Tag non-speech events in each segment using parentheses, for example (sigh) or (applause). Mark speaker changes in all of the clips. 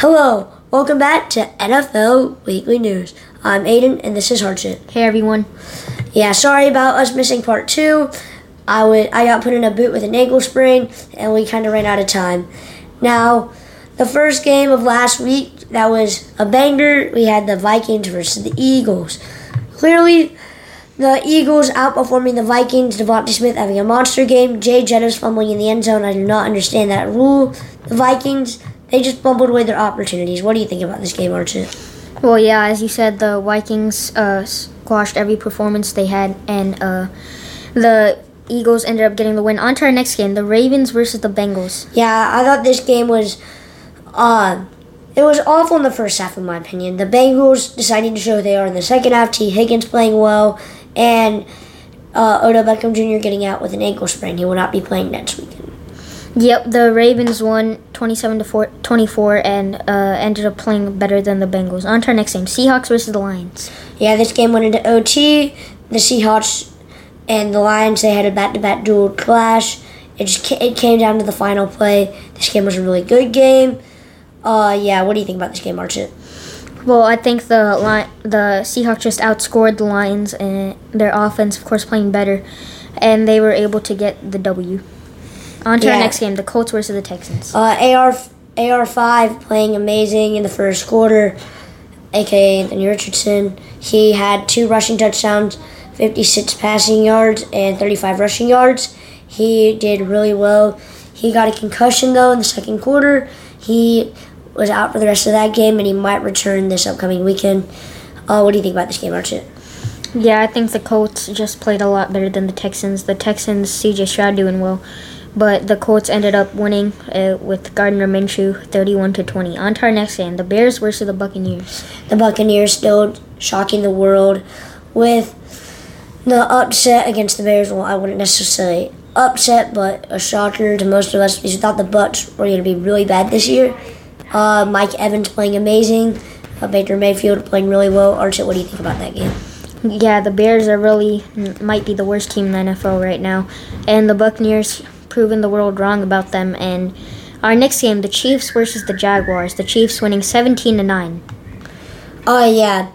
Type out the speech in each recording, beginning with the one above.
Speaker 1: Hello, welcome back to NFL Weekly News. I'm Aiden, and this is Hardship.
Speaker 2: Hey everyone.
Speaker 1: Yeah, sorry about us missing part two. I would I got put in a boot with an ankle sprain, and we kind of ran out of time. Now, the first game of last week that was a banger. We had the Vikings versus the Eagles. Clearly, the Eagles outperforming the Vikings. DeVonta Smith having a monster game. Jay Jettis fumbling in the end zone. I do not understand that rule. The Vikings they just fumbled away their opportunities. What do you think about this game, Archie?
Speaker 2: Well, yeah, as you said, the Vikings uh, squashed every performance they had, and uh, the Eagles ended up getting the win. On to our next game, the Ravens versus the Bengals.
Speaker 1: Yeah, I thought this game was, uh, it was awful in the first half, in my opinion. The Bengals deciding to show who they are in the second half. Tee Higgins playing well, and uh, Odell Beckham Jr. getting out with an ankle sprain. He will not be playing next weekend.
Speaker 2: Yep, the Ravens won 27 to 4, 24 and uh, ended up playing better than the Bengals. On to our next game, Seahawks versus the Lions.
Speaker 1: Yeah, this game went into OT. The Seahawks and the Lions they had a back-to-back dual clash. It just it came down to the final play. This game was a really good game. Uh, yeah, what do you think about this game, Archie?
Speaker 2: Well, I think the Li- the Seahawks just outscored the Lions and their offense, of course, playing better, and they were able to get the W. On to
Speaker 1: Yeah.
Speaker 2: our next game, the Colts versus the Texans.
Speaker 1: Uh, AR AR five playing amazing in the first quarter, aka Anthony Richardson. He had two rushing touchdowns, fifty six passing yards, and thirty five rushing yards. He did really well. He got a concussion though in the second quarter. He was out for the rest of that game, and he might return this upcoming weekend. Uh, what do you think about this game, Archie?
Speaker 2: Yeah, I think the Colts just played a lot better than the Texans. The Texans, CJ Stroud doing well, but the Colts ended up winning uh, with Gardner Minshew, thirty-one to twenty. On to our next game, the Bears versus the Buccaneers.
Speaker 1: the Buccaneers still shocking the world with the upset against the Bears. Well, I wouldn't necessarily upset, but a shocker to most of us because we thought the Bucks were going to be really bad this year. Uh, Mike Evans playing amazing. Uh, Baker Mayfield playing really well. Archie, what do you think about that game?
Speaker 2: Yeah, the Bears are really might be the worst team in the NFL right now, and the Buccaneers proven the world wrong about them. And our next game, the Chiefs versus the Jaguars. The Chiefs winning seventeen to nine.
Speaker 1: Oh yeah,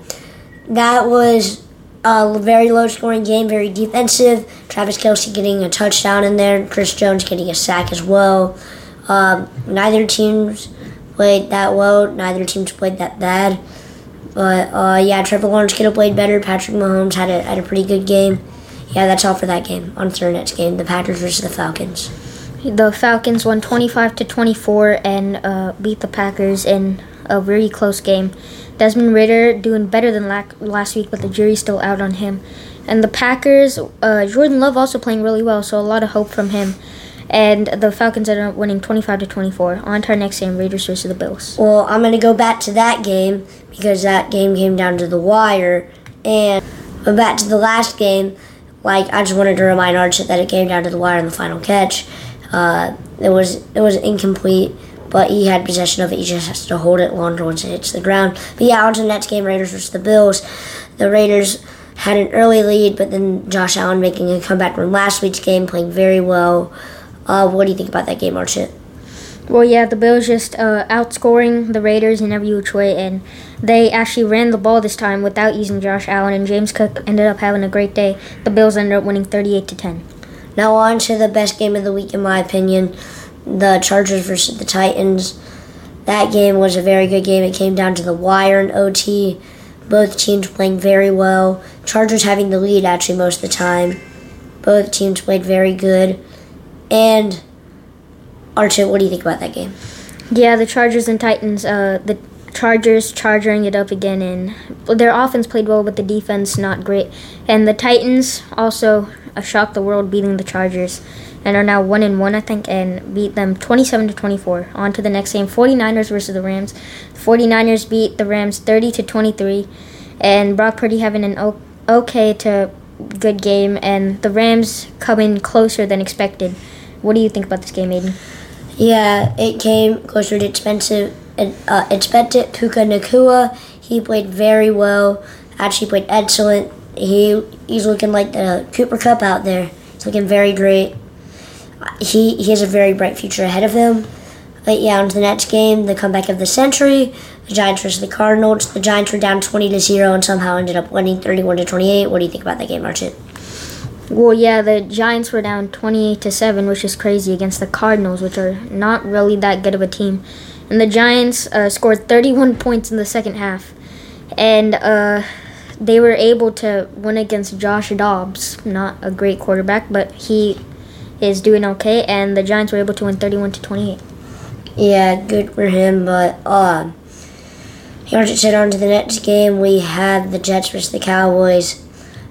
Speaker 1: that was a very low scoring game, very defensive. Travis Kelce getting a touchdown in there, Chris Jones getting a sack as well. Um, neither teams played that well. Neither teams played that bad. But uh, yeah, Trevor Lawrence could have played better. Patrick Mahomes had a had a pretty good game. Yeah, that's all for that game. On to our next game, the Packers versus the Falcons.
Speaker 2: The Falcons won 25 to 24 and uh, beat the Packers in a very close game. Desmond Ridder doing better than last week, but the jury's still out on him. And the Packers, uh, Jordan Love also playing really well, so a lot of hope from him. And the Falcons ended up winning 25 to 24. On to our next game, Raiders versus the Bills.
Speaker 1: Well, I'm going to go back to that game because that game came down to the wire. And but back to the last game, like I just wanted to remind Arch that it came down to the wire in the final catch. Uh, it was it was incomplete, but he had possession of it. He just has to hold it longer once it hits the ground. But yeah, on to the next game, Raiders versus the Bills. The Raiders had an early lead, but then Josh Allen making a comeback from last week's game, playing very well. Uh, what do you think about that game, Archie?
Speaker 2: Well, yeah, the Bills just uh, outscoring the Raiders in every which way, and they actually ran the ball this time without using Josh Allen, and James Cook ended up having a great day. The Bills ended up winning 38 to 10.
Speaker 1: Now on to the best game of the week, in my opinion, the Chargers versus the Titans. That game was a very good game. It came down to the wire and OT. Both teams playing very well. Chargers having the lead actually most of the time. Both teams played very good. And Archie, what do you think about that game?
Speaker 2: Yeah, the Chargers and Titans. Uh, the Chargers charging it up again, and their offense played well, but the defense not great. And the Titans also shocked the world, beating the Chargers, and are now one and one, I think, and beat them 27 to 24. On to the next game, 49ers versus the Rams. 49ers beat the Rams 30 to 23, and Brock Purdy having an okay to good game, and the Rams coming closer than expected. What do you think about this game, Aiden?
Speaker 1: Yeah, it came closer to expensive. Uh, expected Puka Nacua. He played very well. Actually, played excellent. He he's looking like the Cooper Kupp out there. He's looking very great. He he has a very bright future ahead of him. But yeah, on to the next game, the comeback of the century. The Giants versus the Cardinals. The Giants were down 20 to 0 and somehow ended up winning 31 to 28. What do you think about that game, Archie?
Speaker 2: Well, yeah, the Giants were down 28 to 7, which is crazy against the Cardinals, which are not really that good of a team. And the Giants uh, scored 31 (laughs) points in the second half. And uh, they were able to win against Josh Dobbs, not a great quarterback, but he is doing okay. And the Giants were able to win 31 to 28.
Speaker 1: Yeah, good for him, but uh, here to on to the next game. We have the Jets versus the Cowboys.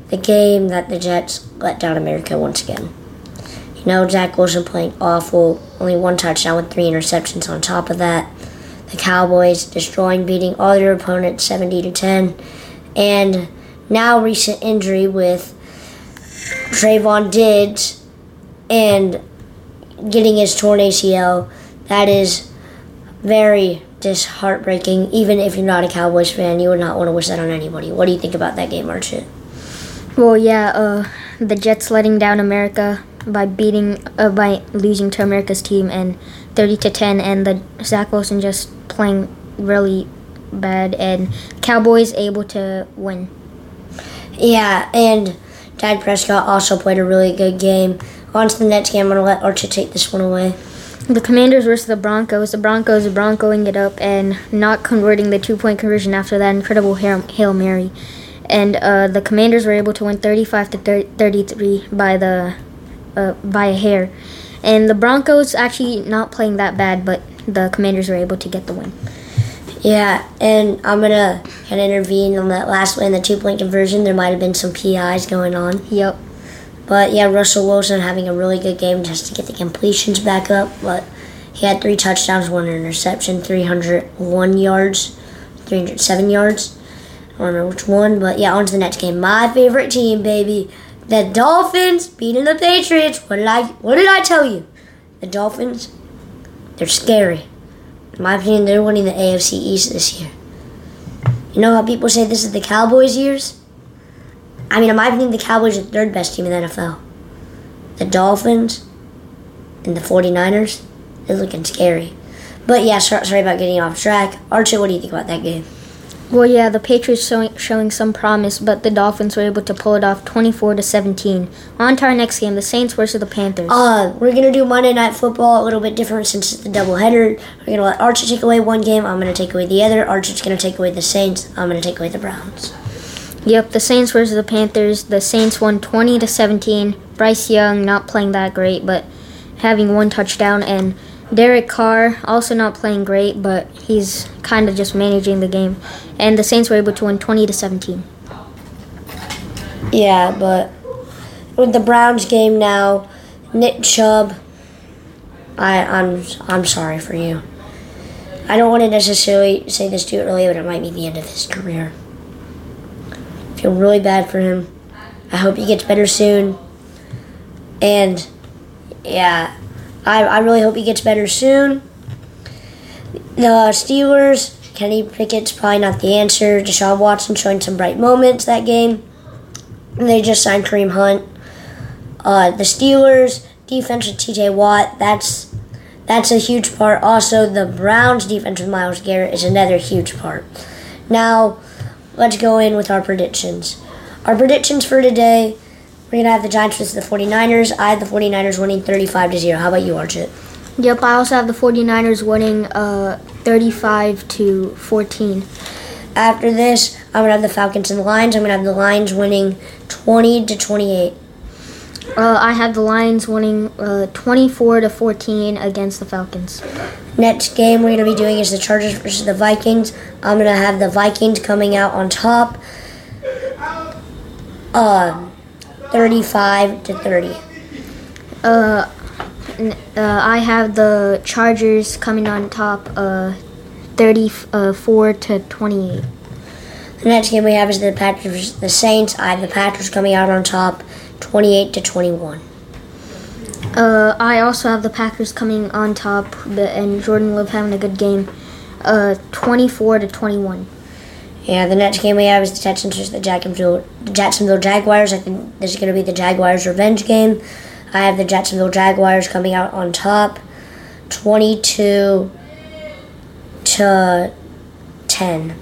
Speaker 1: The game that the Jets let down America once again. You know, Zach Wilson playing awful, only one touchdown with three interceptions on top of that. The Cowboys destroying, beating all their opponents 70 to 10. And now recent injury with Trevon Diggs and getting his torn ACL that is very just heartbreaking. Even if you're not a Cowboys fan, you would not want to wish that on anybody. What do you think about that game, Archie?
Speaker 2: Well, yeah, uh, the Jets letting down America by beating, uh, by losing to America's team and 30 to 10, and the Zach Wilson just playing really bad, and Cowboys able to win.
Speaker 1: Yeah, and Dak Prescott also played a really good game. On to the next game. I'm to let Archer take this one away.
Speaker 2: The Commanders versus the Broncos. The Broncos broncoing it up and not converting the two point conversion after that incredible Hail Mary. And uh, the Commanders were able to win 35 to 33 by the uh, by a hair. And the Broncos actually not playing that bad, but the Commanders were able to get the win.
Speaker 1: Yeah, and I'm gonna kind of intervene on that last one, the two point conversion. There might have been some PIs going on.
Speaker 2: Yep.
Speaker 1: But yeah, Russell Wilson having a really good game just to get the completions back up. But he had three touchdowns, one interception, 301 yards, 307 yards. I don't know which one, but yeah, on to the next game. My favorite team, baby. The Dolphins beating the Patriots. What did I what did I tell you? The Dolphins, they're scary. In my opinion, they're winning the AFC East this year. You know how people say this is the Cowboys' years? I mean, in my opinion, the Cowboys are the third best team in the NFL. The Dolphins and the 49ers, they're looking scary. But yeah, sorry, about getting off track. Archie, what do you think about that game?
Speaker 2: Well, yeah, the Patriots showing, showing some promise, but the Dolphins were able to pull it off 24 to 17. On to our next game, the Saints versus the Panthers.
Speaker 1: Uh, we're gonna do Monday Night Football a little bit different since it's the doubleheader. We're gonna let Archer take away one game. I'm gonna take away the other. Archer's gonna take away the Saints. I'm gonna take away the Browns.
Speaker 2: Yep, the Saints versus the Panthers. The Saints won 20 to 17. Bryce Young not playing that great, but having one touchdown, and Derek Carr also not playing great, but he's kind of just managing the game. And the Saints were able to win 20 to 17.
Speaker 1: Yeah, but with the Browns game now, Nick Chubb, I, I'm I'm sorry for you. I don't want to necessarily say this too early, but it might be the end of his career feel really bad for him. I hope he gets better soon. And yeah, I, I really hope he gets better soon. The Steelers, Kenny Pickett's probably not the answer. Deshaun Watson showing some bright moments that game. And they just signed Kareem Hunt. Uh, the Steelers defense with T.J. Watt. That's that's a huge part. Also, the Browns defense with Myles Garrett is another huge part. Now, let's go in with our predictions. Our predictions for today, we're going to have the Giants versus the 49ers. I have the 49ers winning 35 to 0. How about you, Archit?
Speaker 2: Yep, I also have the 49ers winning uh, 35 to 14.
Speaker 1: After this, I'm going to have the Falcons and the Lions. I'm going to have the Lions winning 20 to 28.
Speaker 2: Uh, I have the Lions winning uh, 24 to 14 against the Falcons.
Speaker 1: Next game we're going to be doing is the Chargers versus the Vikings. I'm going to have the Vikings coming out on top, uh, 35 to 30.
Speaker 2: Uh, uh, I have the Chargers coming on top, uh, 34 to 28.
Speaker 1: The next game we have is the Packers the Saints. I have the Packers coming out on top, 28 to 21.
Speaker 2: Uh, I also have the Packers coming on top, and Jordan Love having a good game, uh, 24 to 21.
Speaker 1: Yeah, the next game we have is the Texans versus the Jacksonville, the Jacksonville Jaguars. I think this is going to be the Jaguars' revenge game. I have the Jacksonville Jaguars coming out on top, 22 to 10.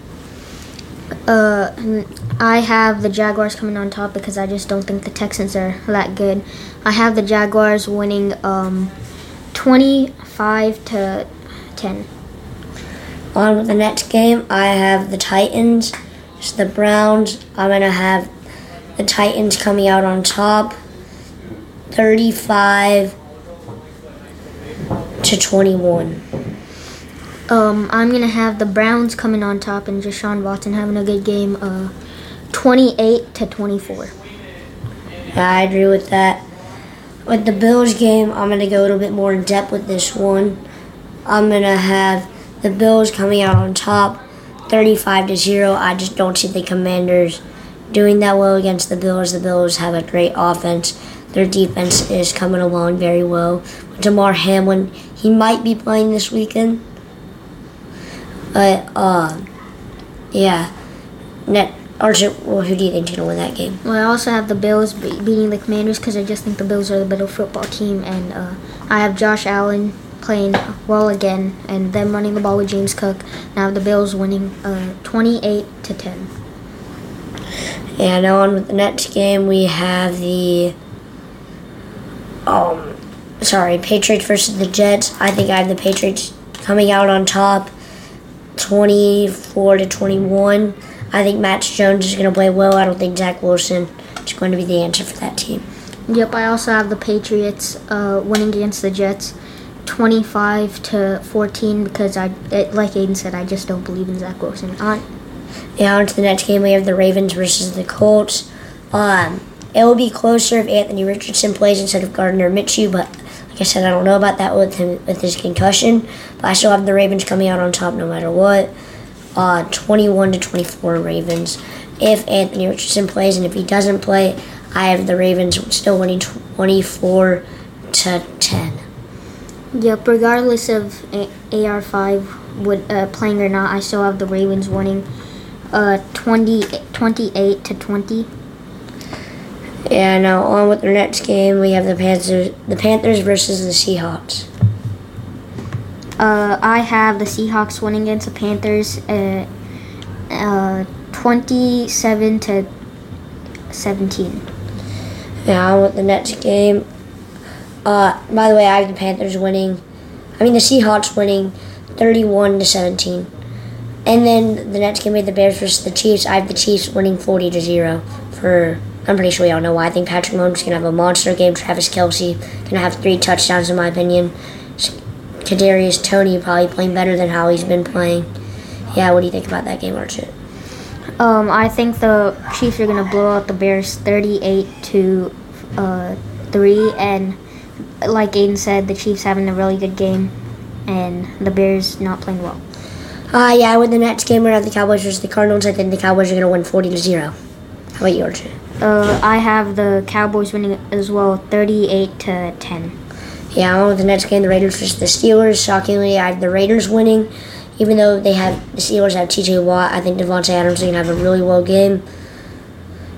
Speaker 2: Uh, I have the Jaguars coming on top because I just don't think the Texans are that good. I have the Jaguars winning um, 25 to 10.
Speaker 1: On with the next game, I have the Titans. It's the Browns. I'm going to have the Titans coming out on top 35 to 21.
Speaker 2: Um, I'm gonna have the Browns coming on top and Deshaun Watson having a good game. Uh, 28 to 24.
Speaker 1: Yeah, I agree with that. With the Bills game, I'm going to go a little bit more in depth with this one. I'm going to have the Bills coming out on top 35 to 0. I just don't see the Commanders doing that well against the Bills. The Bills have a great offense. Their defense is coming along very well. Damar Hamlin, he might be playing this weekend. But, uh, yeah. Net, Archer, well, who do you think's going to win that game?
Speaker 2: Well, I also have the Bills beating the Commanders because I just think the Bills are the better football team, and uh, I have Josh Allen playing well again, and them running the ball with James Cook. Now the Bills winning uh, 28 to 10.
Speaker 1: And now on with the next game, we have the um, sorry, Patriots versus the Jets. I think I have the Patriots coming out on top, twenty-four to twenty-one. I think Mac Jones is going to play well. I don't think Zach Wilson is going to be the answer for that team.
Speaker 2: Yep, I also have the Patriots uh, winning against the Jets. 25 to 14 because I, it, like Aiden said, I just don't believe in Zach Wilson. On,
Speaker 1: Yeah, on to the next game, we have the Ravens versus the Colts. Um, it will be closer if Anthony Richardson plays instead of Gardner Minshew, but like I said, I don't know about that with him with his concussion. But I still have the Ravens coming out on top no matter what. Uh, 21 to 24 Ravens. If Anthony Richardson plays, and if he doesn't play, I have the Ravens still winning 24 to 10.
Speaker 2: Yep, regardless of A- AR5 would uh, playing or not, I still have the Ravens winning uh 20, 28 to 20.
Speaker 1: And now on with the next game, we have the Panthers, the Panthers versus the Seahawks.
Speaker 2: Uh, I have the Seahawks winning against the Panthers uh, uh 27 to 17.
Speaker 1: Now with the next game. Uh, by the way, I have the Panthers winning. I mean the Seahawks winning, thirty-one to seventeen. And then the next game we the Bears versus the Chiefs. I have the Chiefs winning forty to zero. For I'm pretty sure y'all know why. I think Patrick Mahomes is gonna have a monster game. Travis Kelce gonna have three touchdowns in my opinion. Kadarius Toney probably playing better than how he's been playing. Yeah, what do you think about that game, Archie?
Speaker 2: Um, I think the Chiefs are gonna blow out the Bears 38 to uh, 3 and like Aiden said, the Chiefs having a really good game and the Bears not playing well.
Speaker 1: Uh, yeah, with the next game, have the Cowboys versus the Cardinals. I think the Cowboys are going to win 40 to 0. How about yours?
Speaker 2: Uh, I have the Cowboys winning as well 38 to 10.
Speaker 1: Yeah, with the next game, the Raiders versus the Steelers. Shockingly, I have the Raiders winning. Even though they have the Steelers have TJ Watt, I think Davante Adams is going to have a really well game.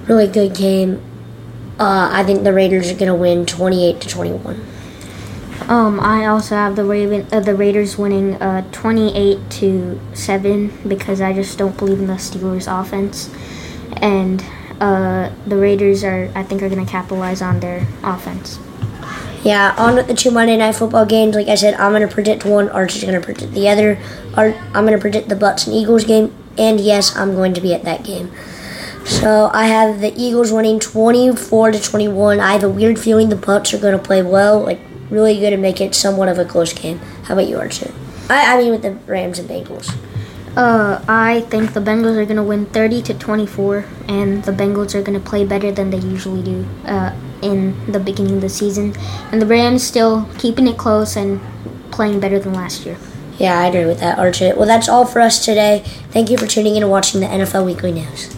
Speaker 1: Really good game. Uh, I think the Raiders are going to win 28 to 21.
Speaker 2: Um, I also have the Raven, uh, the Raiders winning uh, 28 to 7 because I just don't believe in the Steelers offense. And uh, the Raiders are I think are going to capitalize on their offense.
Speaker 1: Yeah, on the two Monday Night Football games. Like I said, I'm going to predict one. Archie's going to predict the other. Art, I'm going to predict the Bucks and Eagles game. And yes, I'm going to be at that game. So I have the Eagles winning 24 to 21. I have a weird feeling the Bucks are going to play well, like really good, and make it somewhat of a close game. How about you, Archie? I, I mean, with the Rams and Bengals.
Speaker 2: Uh, I think the Bengals are going to win 30 to 24, and the Bengals are going to play better than they usually do uh, in the beginning of the season. And the Rams still keeping it close and playing better than last year.
Speaker 1: Yeah, I agree with that, Archie. Well, that's all for us today. Thank you for tuning in and watching the NFL Weekly News.